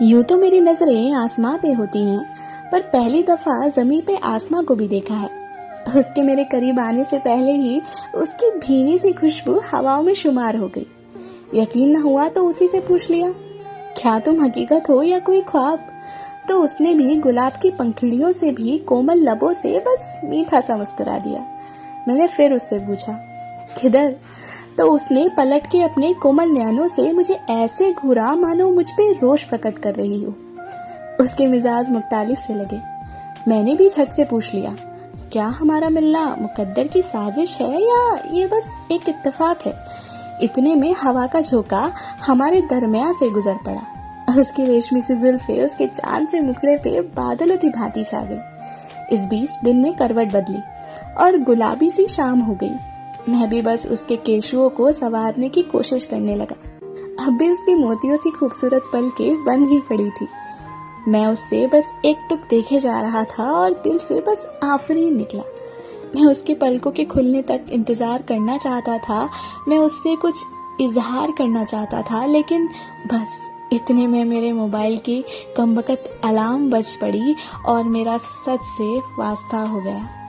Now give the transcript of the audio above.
यूँ तो मेरी नज़रें आसमां पे होती हैं, पर पहली दफ़ा ज़मीन पे आसमां को भी देखा है। उसके मेरे करीब आने से पहले ही उसकी भीनी सी खुशबू हवाओं में शुमार हो गई। यकीन न हुआ तो उसी से पूछ लिया, क्या तुम हकीकत हो या कोई ख्वाब? तो उसने भी गुलाब की पंखड़ियों से भी कोमल लबों से बस मीठा सा मुस्कुरा दिया। मैंने फिर उससे पूछा, किधर? तो उसने पलट के अपने कोमल नैनों से मुझे ऐसे घुरा मानो मुझ पे रोष प्रकट कर रही हो। उसके मिजाज मुख्तालिफ से लगे। मैंने भी झट से पूछ लिया, क्या हमारा मिलना मुकद्दर की साजिश है या ये बस एक इत्तेफाक है? इतने में हवा का झोंका हमारे दरमिया से गुजर पड़ा। उसकी रेशमी से जुल्फे, उसके चाँद से मुखड़े पे बादलों की भांति छा गई। इस बीच दिन ने करवट बदली और गुलाबी सी शाम हो गई। मैं भी बस उसके केशुओं को संवारने की कोशिश करने लगा। अब भी उसकी मोतियों सी खूबसूरत पल के बंद ही पड़ी थी। मैं उससे बस एक टुक देखे जा रहा था और दिल से बस आफरी निकला। मैं उसके पलकों के खुलने तक इंतज़ार करना चाहता था। मैं उससे कुछ इजहार करना चाहता था, लेकिन बस इतने में मेरे मोबाइल की कमबकत अलार्म बज पड़ी और मेरा सच से वास्ता हो गया।